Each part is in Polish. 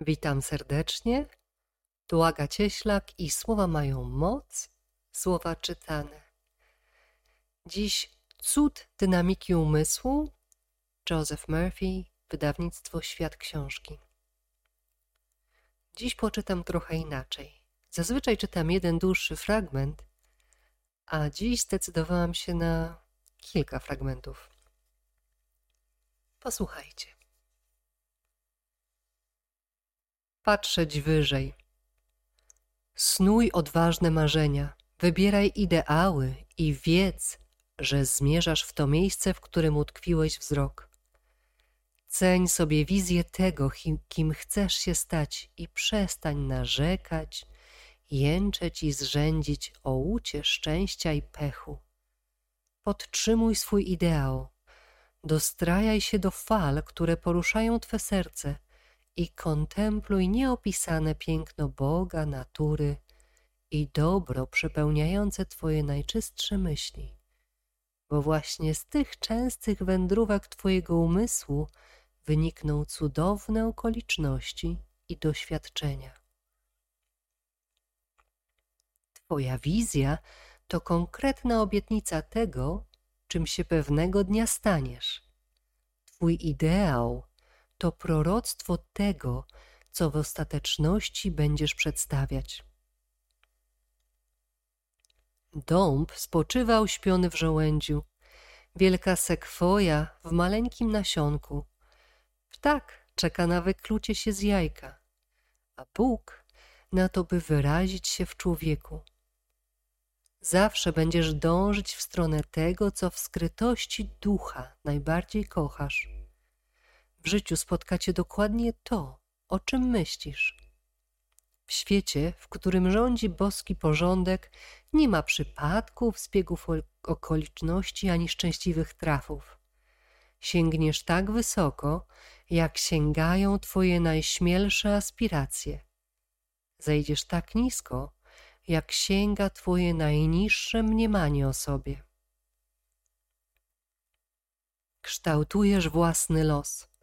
Witam serdecznie. Tu Aga Cieślak i słowa mają moc, słowa czytane. Dziś Cud dynamiki umysłu, Joseph Murphy, wydawnictwo Świat Książki. Dziś poczytam trochę inaczej. Zazwyczaj czytam jeden dłuższy fragment, a dziś zdecydowałam się na kilka fragmentów. Posłuchajcie. Patrzeć wyżej. Snuj odważne marzenia, wybieraj ideały i wiedz, że zmierzasz w to miejsce, w którym utkwiłeś wzrok. Ceń sobie wizję tego, kim chcesz się stać i przestań narzekać, jęczeć i zrzędzić o łucie szczęścia i pechu. Podtrzymuj swój ideał, dostrajaj się do fal, które poruszają Twe serce i kontempluj nieopisane piękno Boga, natury i dobro przepełniające Twoje najczystsze myśli, bo właśnie z tych częstych wędrówek Twojego umysłu wynikną cudowne okoliczności i doświadczenia. Twoja wizja to konkretna obietnica tego, czym się pewnego dnia staniesz. Twój ideał to proroctwo tego, co w ostateczności będziesz przedstawiać. Dąb spoczywał śpiony w żołędziu, wielka sekwoja w maleńkim nasionku. Ptak czeka na wyklucie się z jajka, a Bóg na to, by wyrazić się w człowieku. Zawsze będziesz dążyć w stronę tego, co w skrytości ducha najbardziej kochasz w życiu spotka cię dokładnie to, o czym myślisz. W świecie, w którym rządzi boski porządek, nie ma przypadków, zbiegów okoliczności ani szczęśliwych trafów. Sięgniesz tak wysoko, jak sięgają twoje najśmielsze aspiracje. Zejdziesz tak nisko, jak sięga twoje najniższe mniemanie o sobie. Kształtujesz własny los.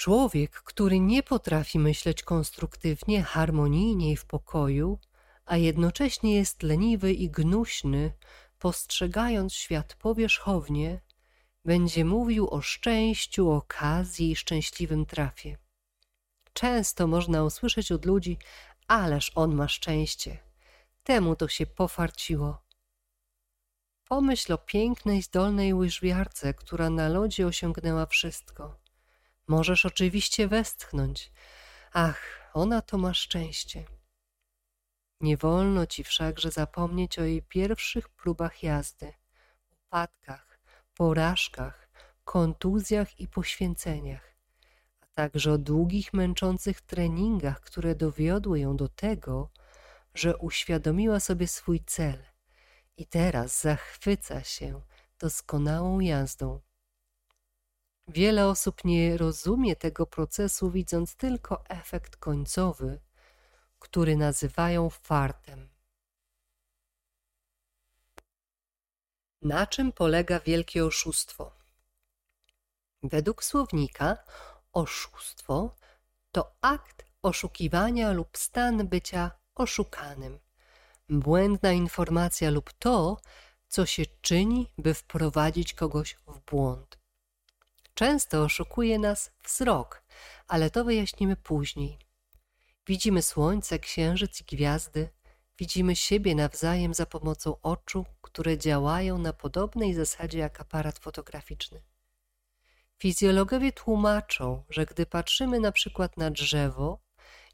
Człowiek, który nie potrafi myśleć konstruktywnie, harmonijnie i w pokoju, a jednocześnie jest leniwy i gnuśny, postrzegając świat powierzchownie, będzie mówił o szczęściu, okazji i szczęśliwym trafie. Często można usłyszeć od ludzi, ależ on ma szczęście, temu to się pofarciło. Pomyśl o pięknej, zdolnej łyżwiarce, która na lodzie osiągnęła wszystko. Możesz oczywiście westchnąć. Ach, ona to ma szczęście. Nie wolno ci wszakże zapomnieć o jej pierwszych próbach jazdy, upadkach, porażkach, kontuzjach i poświęceniach, a także o długich, męczących treningach, które dowiodły ją do tego, że uświadomiła sobie swój cel i teraz zachwyca się doskonałą jazdą. Wiele osób nie rozumie tego procesu, widząc tylko efekt końcowy, który nazywają fartem. Na czym polega wielkie oszustwo? Według słownika oszustwo to akt oszukiwania lub stan bycia oszukanym, błędna informacja lub to, co się czyni, by wprowadzić kogoś w błąd. Często oszukuje nas wzrok, ale to wyjaśnimy później. Widzimy słońce, księżyc i gwiazdy, widzimy siebie nawzajem za pomocą oczu, które działają na podobnej zasadzie jak aparat fotograficzny. Fizjologowie tłumaczą, że gdy patrzymy na przykład na drzewo,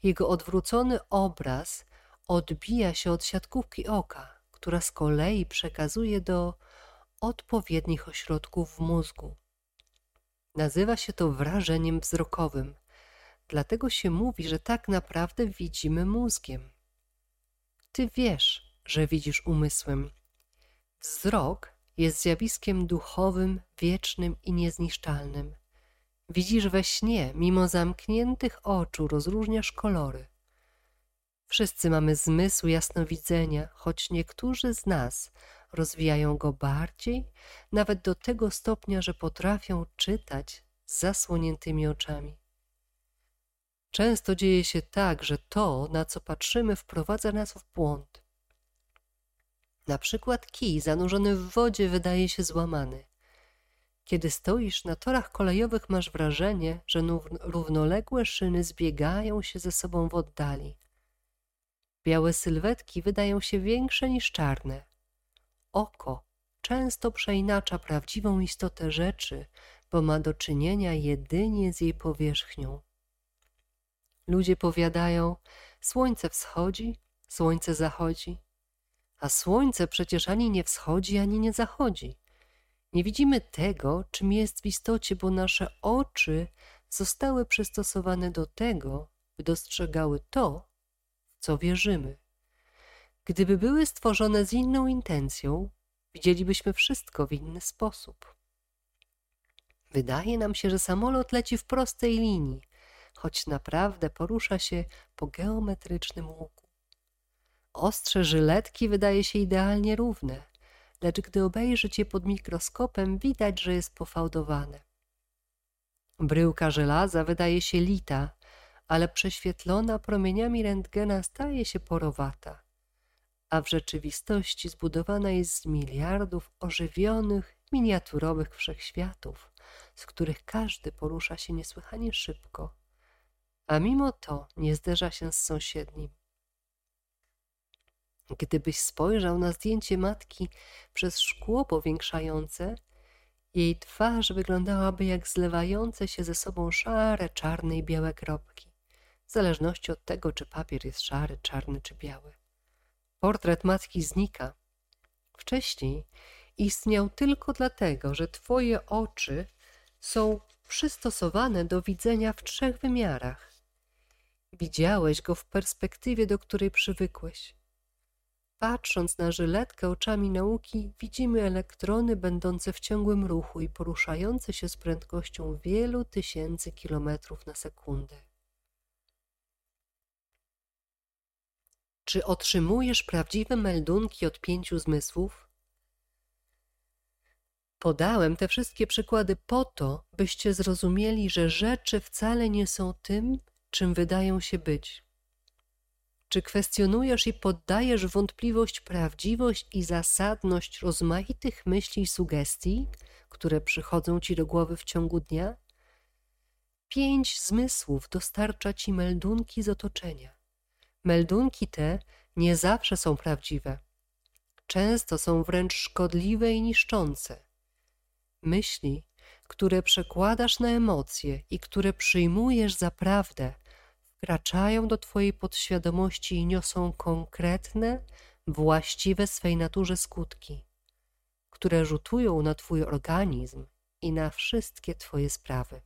jego odwrócony obraz odbija się od siatkówki oka, która z kolei przekazuje do odpowiednich ośrodków w mózgu. Nazywa się to wrażeniem wzrokowym, dlatego się mówi, że tak naprawdę widzimy mózgiem. Ty wiesz, że widzisz umysłem. Wzrok jest zjawiskiem duchowym, wiecznym i niezniszczalnym. Widzisz we śnie, mimo zamkniętych oczu rozróżniasz kolory. Wszyscy mamy zmysł jasnowidzenia, choć niektórzy z nas rozwijają go bardziej, nawet do tego stopnia, że potrafią czytać z zasłoniętymi oczami. Często dzieje się tak, że to, na co patrzymy, wprowadza nas w błąd. Na przykład kij zanurzony w wodzie wydaje się złamany. Kiedy stoisz na torach kolejowych, masz wrażenie, że równoległe szyny zbiegają się ze sobą w oddali. Białe sylwetki wydają się większe niż czarne. Oko często przeinacza prawdziwą istotę rzeczy, bo ma do czynienia jedynie z jej powierzchnią. Ludzie powiadają: Słońce wschodzi, słońce zachodzi, a słońce przecież ani nie wschodzi, ani nie zachodzi. Nie widzimy tego, czym jest w istocie, bo nasze oczy zostały przystosowane do tego, by dostrzegały to, w co wierzymy. Gdyby były stworzone z inną intencją, widzielibyśmy wszystko w inny sposób. Wydaje nam się, że samolot leci w prostej linii, choć naprawdę porusza się po geometrycznym łuku. Ostrze żyletki wydaje się idealnie równe, lecz gdy obejrzycie pod mikroskopem, widać, że jest pofałdowane. Bryłka żelaza wydaje się lita, ale prześwietlona promieniami rentgena staje się porowata, a w rzeczywistości zbudowana jest z miliardów ożywionych, miniaturowych wszechświatów, z których każdy porusza się niesłychanie szybko, a mimo to nie zderza się z sąsiednim. Gdybyś spojrzał na zdjęcie matki przez szkło powiększające, jej twarz wyglądałaby jak zlewające się ze sobą szare, czarne i białe kropki, w zależności od tego, czy papier jest szary, czarny czy biały. Portret matki znika. Wcześniej istniał tylko dlatego, że twoje oczy są przystosowane do widzenia w trzech wymiarach. Widziałeś go w perspektywie, do której przywykłeś. Patrząc na żyletkę oczami nauki, widzimy elektrony będące w ciągłym ruchu i poruszające się z prędkością wielu tysięcy kilometrów na sekundę. Czy otrzymujesz prawdziwe meldunki od pięciu zmysłów? Podałem te wszystkie przykłady po to, byście zrozumieli, że rzeczy wcale nie są tym, czym wydają się być. Czy kwestionujesz i poddajesz wątpliwość prawdziwość i zasadność rozmaitych myśli i sugestii, które przychodzą ci do głowy w ciągu dnia? Pięć zmysłów dostarcza ci meldunki z otoczenia. Meldunki te nie zawsze są prawdziwe. Często są wręcz szkodliwe i niszczące. Myśli, które przekładasz na emocje i które przyjmujesz za prawdę, wkraczają do Twojej podświadomości i niosą konkretne, właściwe swej naturze skutki, które rzutują na Twój organizm i na wszystkie Twoje sprawy.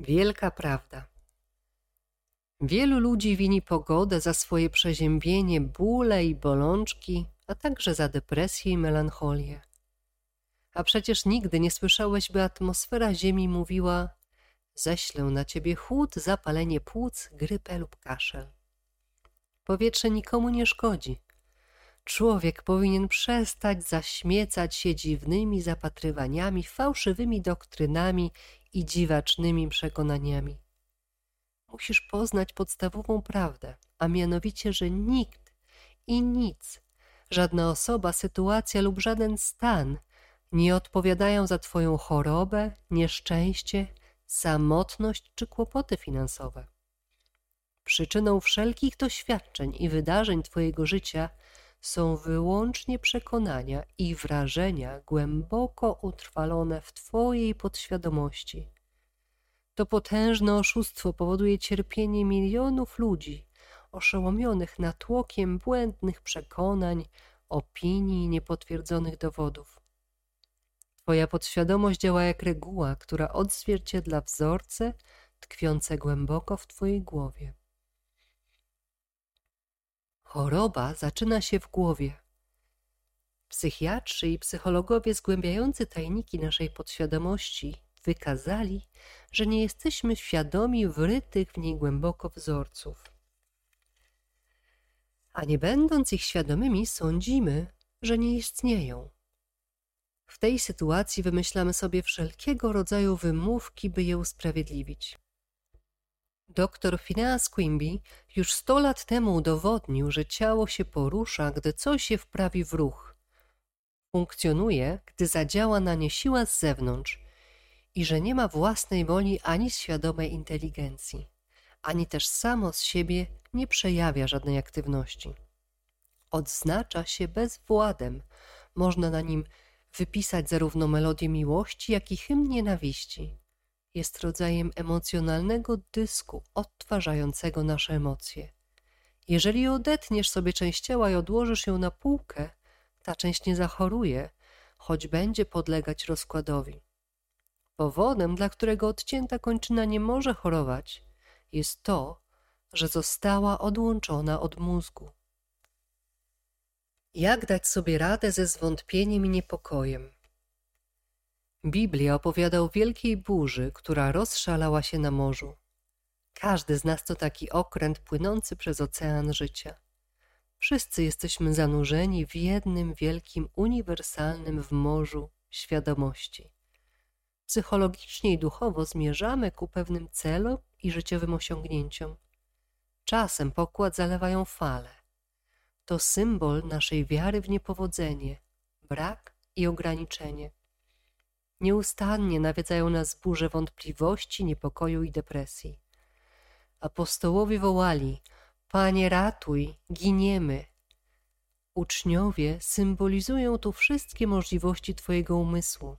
Wielka prawda. Wielu ludzi wini pogodę za swoje przeziębienie, bóle i bolączki, a także za depresję i melancholię. A przecież nigdy nie słyszałeś, by atmosfera Ziemi mówiła: Ześlę na ciebie chłód, zapalenie płuc, grypę lub kaszel. Powietrze nikomu nie szkodzi. Człowiek powinien przestać zaśmiecać się dziwnymi zapatrywaniami, fałszywymi doktrynami i dziwacznymi przekonaniami. Musisz poznać podstawową prawdę, a mianowicie, że nikt i nic, żadna osoba, sytuacja lub żaden stan nie odpowiadają za Twoją chorobę, nieszczęście, samotność czy kłopoty finansowe. Przyczyną wszelkich doświadczeń i wydarzeń Twojego życia są wyłącznie przekonania i wrażenia głęboko utrwalone w Twojej podświadomości. To potężne oszustwo powoduje cierpienie milionów ludzi, oszołomionych natłokiem błędnych przekonań, opinii i niepotwierdzonych dowodów. Twoja podświadomość działa jak reguła, która odzwierciedla wzorce tkwiące głęboko w Twojej głowie. Choroba zaczyna się w głowie. Psychiatrzy i psychologowie zgłębiający tajniki naszej podświadomości wykazali, że nie jesteśmy świadomi wrytych w niej głęboko wzorców. A nie będąc ich świadomymi, sądzimy, że nie istnieją. W tej sytuacji wymyślamy sobie wszelkiego rodzaju wymówki, by je usprawiedliwić. Doktor Phineas Quimby już sto lat temu udowodnił, że ciało się porusza, gdy coś się wprawi w ruch. Funkcjonuje, gdy zadziała na nie siła z zewnątrz i że nie ma własnej woli ani świadomej inteligencji, ani też samo z siebie nie przejawia żadnej aktywności. Odznacza się bezwładem, można na nim wypisać zarówno melodię miłości, jak i hymn nienawiści. Jest rodzajem emocjonalnego dysku odtwarzającego nasze emocje. Jeżeli odetniesz sobie część ciała i odłożysz ją na półkę, ta część nie zachoruje, choć będzie podlegać rozkładowi. Powodem, dla którego odcięta kończyna nie może chorować, jest to, że została odłączona od mózgu. Jak dać sobie radę ze zwątpieniem i niepokojem? Biblia opowiada o wielkiej burzy, która rozszalała się na morzu. Każdy z nas to taki okręt płynący przez ocean życia. Wszyscy jesteśmy zanurzeni w jednym wielkim, uniwersalnym w morzu świadomości. Psychologicznie i duchowo zmierzamy ku pewnym celom i życiowym osiągnięciom. Czasem pokład zalewają fale. To symbol naszej wiary w niepowodzenie, brak i ograniczenie. Nieustannie nawiedzają nas burze wątpliwości, niepokoju i depresji. Apostołowie wołali: Panie, ratuj, giniemy. Uczniowie symbolizują tu wszystkie możliwości Twojego umysłu,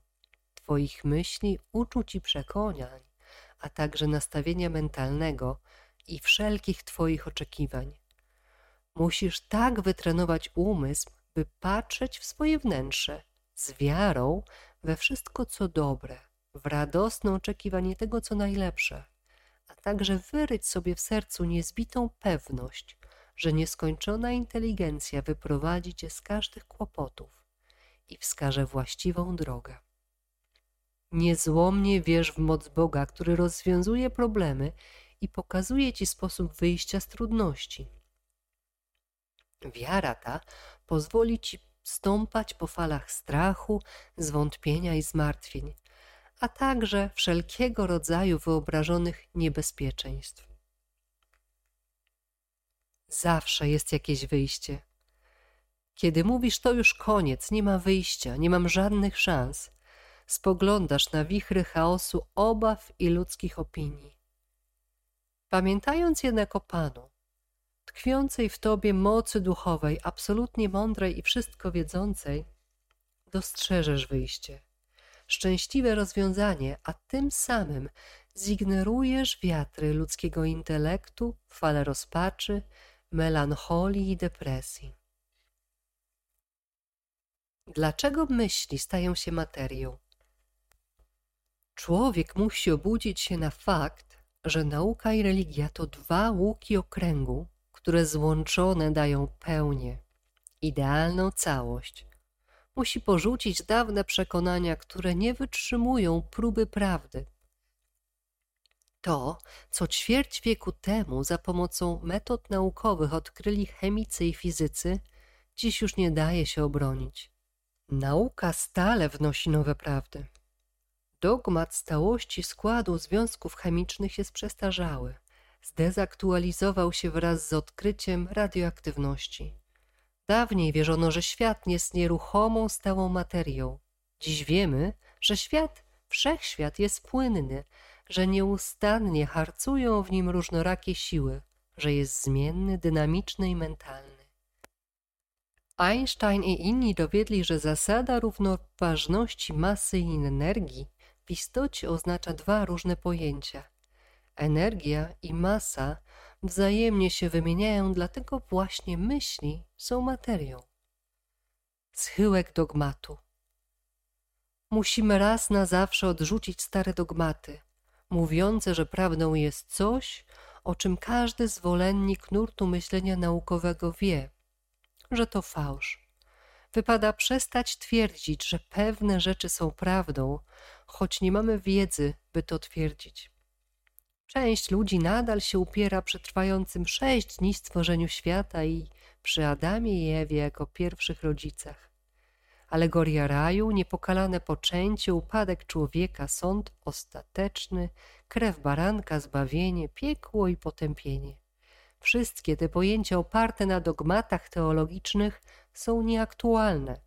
Twoich myśli, uczuć i przekonań, a także nastawienia mentalnego i wszelkich Twoich oczekiwań. Musisz tak wytrenować umysł, by patrzeć w swoje wnętrze z wiarą we wszystko, co dobre, w radosne oczekiwanie tego, co najlepsze, a także wyryć sobie w sercu niezbitą pewność, że nieskończona inteligencja wyprowadzi cię z każdych kłopotów i wskaże właściwą drogę. Niezłomnie wierz w moc Boga, który rozwiązuje problemy i pokazuje ci sposób wyjścia z trudności. Wiara ta pozwoli ci stąpać po falach strachu, zwątpienia i zmartwień, a także wszelkiego rodzaju wyobrażonych niebezpieczeństw. Zawsze jest jakieś wyjście. Kiedy mówisz, to już koniec, nie ma wyjścia, nie mam żadnych szans, spoglądasz na wichry chaosu obaw i ludzkich opinii. Pamiętając jednak o Panu, tkwiącej w tobie mocy duchowej, absolutnie mądrej i wszystko wiedzącej, dostrzeżesz wyjście, szczęśliwe rozwiązanie, a tym samym zignorujesz wiatry ludzkiego intelektu, fale rozpaczy, melancholii i depresji. Dlaczego myśli stają się materią? Człowiek musi obudzić się na fakt, że nauka i religia to dwa łuki okręgu, które złączone dają pełnię, idealną całość. Musi porzucić dawne przekonania, które nie wytrzymują próby prawdy. To, co ćwierć wieku temu za pomocą metod naukowych odkryli chemicy i fizycy, dziś już nie daje się obronić. Nauka stale wnosi nowe prawdy. Dogmat stałości składu związków chemicznych jest przestarzały zdezaktualizował się wraz z odkryciem radioaktywności. Dawniej wierzono, że świat jest nieruchomą, stałą materią. Dziś wiemy, że świat, wszechświat jest płynny, że nieustannie harcują w nim różnorakie siły, że jest zmienny, dynamiczny i mentalny. Einstein i inni dowiedli, że zasada równoważności masy i energii w istocie oznacza dwa różne pojęcia – Energia i masa wzajemnie się wymieniają, dlatego właśnie myśli są materią. Schyłek dogmatu. Musimy raz na zawsze odrzucić stare dogmaty, mówiące, że prawdą jest coś, o czym każdy zwolennik nurtu myślenia naukowego wie, że to fałsz. Wypada przestać twierdzić, że pewne rzeczy są prawdą, choć nie mamy wiedzy, by to twierdzić. Część ludzi nadal się upiera przy trwającym sześć dni stworzeniu świata i przy Adamie i Ewie jako pierwszych rodzicach. alegoria raju, niepokalane poczęcie, upadek człowieka, sąd ostateczny, krew baranka, zbawienie, piekło i potępienie. Wszystkie te pojęcia oparte na dogmatach teologicznych są nieaktualne.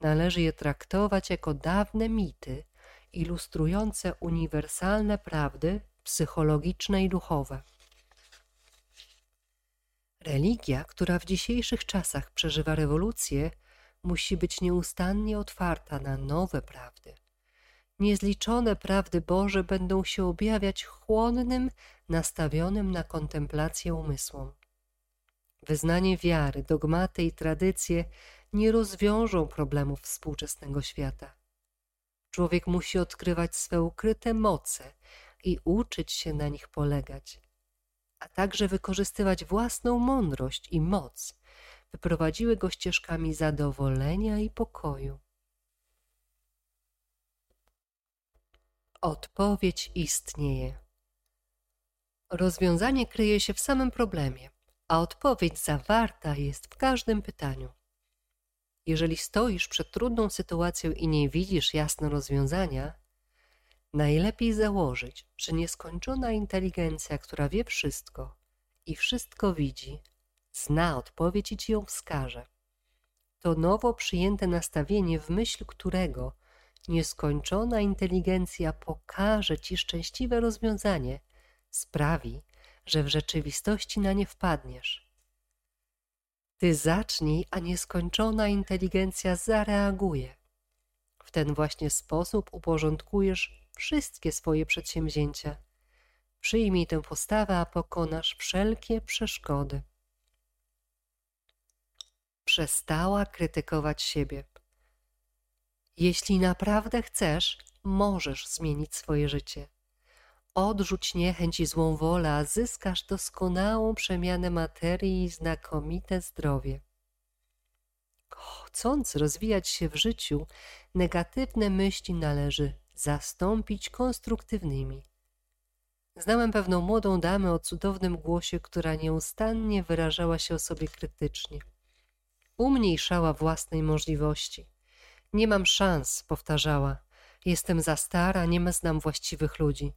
Należy je traktować jako dawne mity, ilustrujące uniwersalne prawdy psychologiczne i duchowe. Religia, która w dzisiejszych czasach przeżywa rewolucję, musi być nieustannie otwarta na nowe prawdy. Niezliczone prawdy Boże będą się objawiać chłonnym, nastawionym na kontemplację umysłom. Wyznanie wiary, dogmaty i tradycje nie rozwiążą problemów współczesnego świata. Człowiek musi odkrywać swe ukryte moce i uczyć się na nich polegać, a także wykorzystywać własną mądrość i moc, wyprowadziły go ścieżkami zadowolenia i pokoju. Odpowiedź istnieje. Rozwiązanie kryje się w samym problemie, a odpowiedź zawarta jest w każdym pytaniu. Jeżeli stoisz przed trudną sytuacją i nie widzisz jasno rozwiązania, najlepiej założyć, że nieskończona inteligencja, która wie wszystko i wszystko widzi, zna odpowiedź i ci ją wskaże. To nowo przyjęte nastawienie, w myśl którego nieskończona inteligencja pokaże ci szczęśliwe rozwiązanie, sprawi, że w rzeczywistości na nie wpadniesz. Ty zacznij, a nieskończona inteligencja zareaguje. W ten właśnie sposób uporządkujesz wszystkie swoje przedsięwzięcia. Przyjmij tę postawę, a pokonasz wszelkie przeszkody. Przestała krytykować siebie. Jeśli naprawdę chcesz, możesz zmienić swoje życie. Odrzuć niechęć i złą wolę, a zyskasz doskonałą przemianę materii i znakomite zdrowie. Chcąc rozwijać się w życiu, negatywne myśli należy zastąpić konstruktywnymi. Znałem pewną młodą damę o cudownym głosie, która nieustannie wyrażała się o sobie krytycznie. Umniejszała własnej możliwości. Nie mam szans, powtarzała. Jestem za stara, nie znam właściwych ludzi.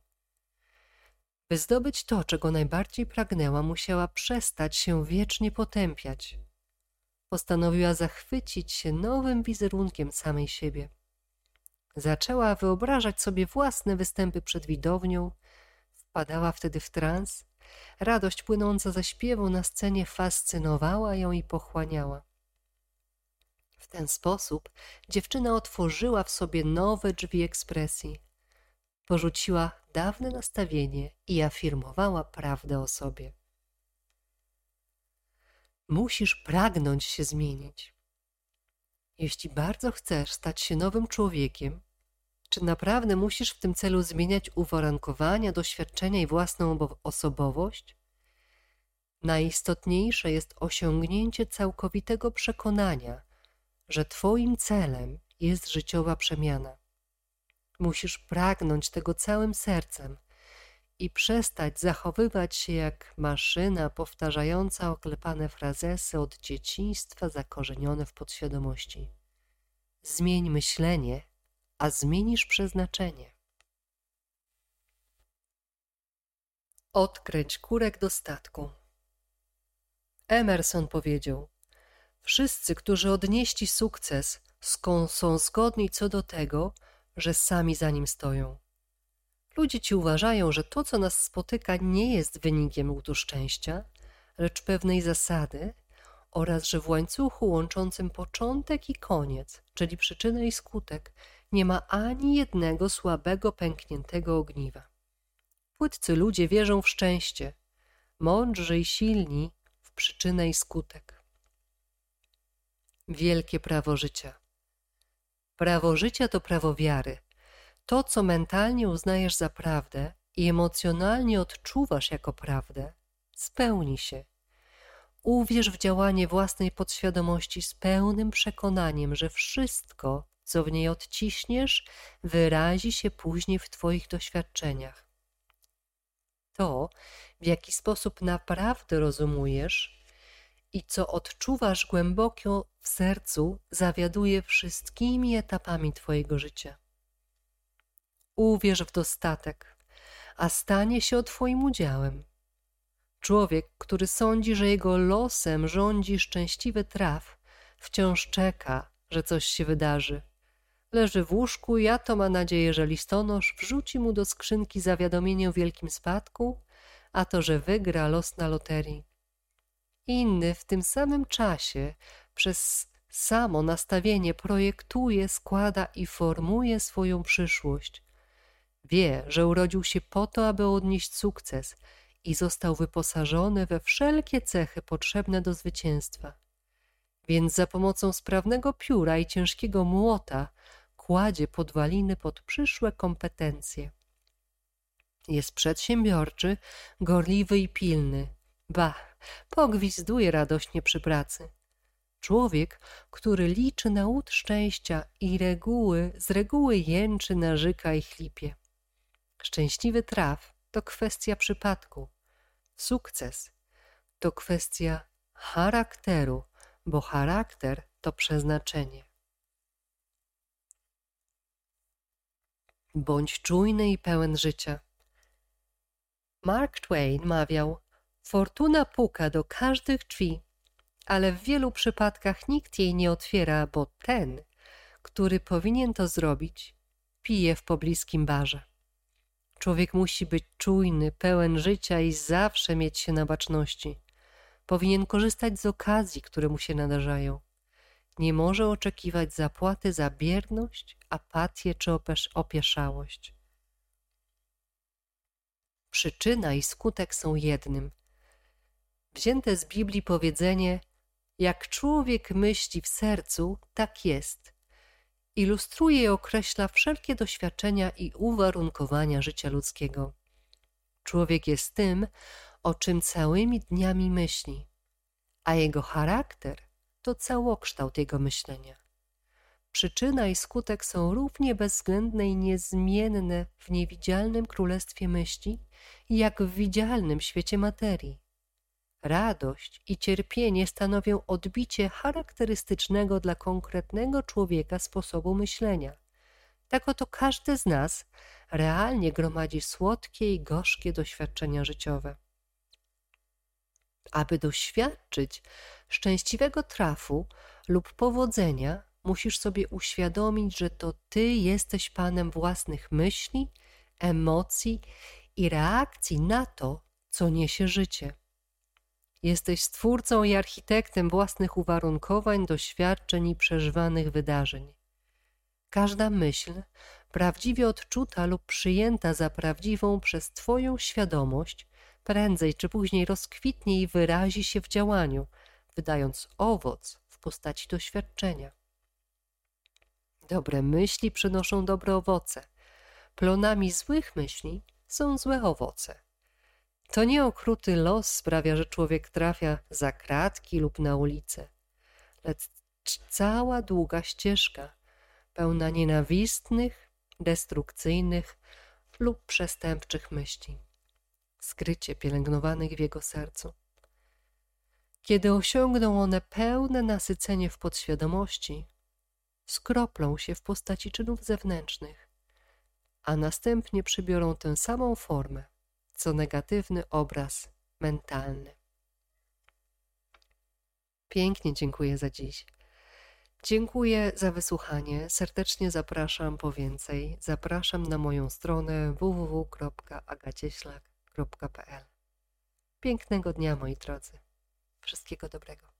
By zdobyć to, czego najbardziej pragnęła, musiała przestać się wiecznie potępiać. Postanowiła zachwycić się nowym wizerunkiem samej siebie. Zaczęła wyobrażać sobie własne występy przed widownią, wpadała wtedy w trans. Radość płynąca ze śpiewu na scenie fascynowała ją i pochłaniała. W ten sposób dziewczyna otworzyła w sobie nowe drzwi ekspresji. Porzuciła dawne nastawienie i afirmowała prawdę o sobie. Musisz pragnąć się zmienić. Jeśli bardzo chcesz stać się nowym człowiekiem, czy naprawdę musisz w tym celu zmieniać uwarunkowania, doświadczenia i własną osobowość? Najistotniejsze jest osiągnięcie całkowitego przekonania, że Twoim celem jest życiowa przemiana. Musisz pragnąć tego całym sercem i przestać zachowywać się jak maszyna powtarzająca oklepane frazesy od dzieciństwa zakorzenione w podświadomości. Zmień myślenie, a zmienisz przeznaczenie. Odkręć kurek do statku. Emerson powiedział: Wszyscy, którzy odnieśli sukces, są zgodni co do tego, że sami za nim stoją. Ludzie ci uważają, że to, co nas spotyka, nie jest wynikiem łutu szczęścia, lecz pewnej zasady oraz że w łańcuchu łączącym początek i koniec, czyli przyczynę i skutek, nie ma ani jednego słabego, pękniętego ogniwa. Płytcy ludzie wierzą w szczęście, mądrzy i silni w przyczynę i skutek. Wielkie prawo życia. Prawo życia to prawo wiary. To, co mentalnie uznajesz za prawdę i emocjonalnie odczuwasz jako prawdę, spełni się. Uwierz w działanie własnej podświadomości z pełnym przekonaniem, że wszystko, co w niej odciśniesz, wyrazi się później w Twoich doświadczeniach. To, w jaki sposób naprawdę rozumujesz i co odczuwasz głęboko w sercu, zawiaduje wszystkimi etapami Twojego życia. Uwierz w dostatek, a stanie się Twoim udziałem. Człowiek, który sądzi, że jego losem rządzi szczęśliwy traf, wciąż czeka, że coś się wydarzy. Leży w łóżku i to ma nadzieję, że listonosz wrzuci mu do skrzynki zawiadomienie o wielkim spadku, a to, że wygra los na loterii. Inny w tym samym czasie przez samo nastawienie projektuje, składa i formuje swoją przyszłość. Wie, że urodził się po to, aby odnieść sukces i został wyposażony we wszelkie cechy potrzebne do zwycięstwa. Więc za pomocą sprawnego pióra i ciężkiego młota kładzie podwaliny pod przyszłe kompetencje. Jest przedsiębiorczy, gorliwy i pilny. Ba, pogwizduje radośnie przy pracy. Człowiek, który liczy na łód szczęścia i reguły, z reguły jęczy, narzeka i chlipie. Szczęśliwy traf to kwestia przypadku. Sukces to kwestia charakteru, bo charakter to przeznaczenie. Bądź czujny i pełen życia. Mark Twain mawiał: Fortuna puka do każdych drzwi, ale w wielu przypadkach nikt jej nie otwiera, bo ten, który powinien to zrobić, pije w pobliskim barze. Człowiek musi być czujny, pełen życia i zawsze mieć się na baczności. Powinien korzystać z okazji, które mu się nadarzają. Nie może oczekiwać zapłaty za bierność, apatię czy opieszałość. Przyczyna i skutek są jednym. Wzięte z Biblii powiedzenie: Jak człowiek myśli w sercu, tak jest ilustruje i określa wszelkie doświadczenia i uwarunkowania życia ludzkiego. Człowiek jest tym, o czym całymi dniami myśli, a jego charakter to całokształt jego myślenia. Przyczyna i skutek są równie bezwzględne i niezmienne w niewidzialnym królestwie myśli, jak w widzialnym świecie materii. Radość i cierpienie stanowią odbicie charakterystycznego dla konkretnego człowieka sposobu myślenia. Tak oto każdy z nas realnie gromadzi słodkie i gorzkie doświadczenia życiowe. Aby doświadczyć szczęśliwego trafu lub powodzenia, musisz sobie uświadomić, że to ty jesteś panem własnych myśli, emocji i reakcji na to, co niesie życie. Jesteś stwórcą i architektem własnych uwarunkowań, doświadczeń i przeżywanych wydarzeń. Każda myśl, prawdziwie odczuta lub przyjęta za prawdziwą przez Twoją świadomość, prędzej czy później rozkwitnie i wyrazi się w działaniu, wydając owoc w postaci doświadczenia. Dobre myśli przynoszą dobre owoce. Plonami złych myśli są złe owoce. To nie okruty los sprawia, że człowiek trafia za kratki lub na ulicę, lecz cała długa ścieżka, pełna nienawistnych, destrukcyjnych lub przestępczych myśli, skrycie pielęgnowanych w jego sercu. Kiedy osiągną one pełne nasycenie w podświadomości, skroplą się w postaci czynów zewnętrznych, a następnie przybiorą tę samą formę co negatywny obraz mentalny. Pięknie dziękuję za dziś. Dziękuję za wysłuchanie. Serdecznie zapraszam po więcej. Zapraszam na moją stronę www.agacieślak.pl. Pięknego dnia, moi drodzy. Wszystkiego dobrego.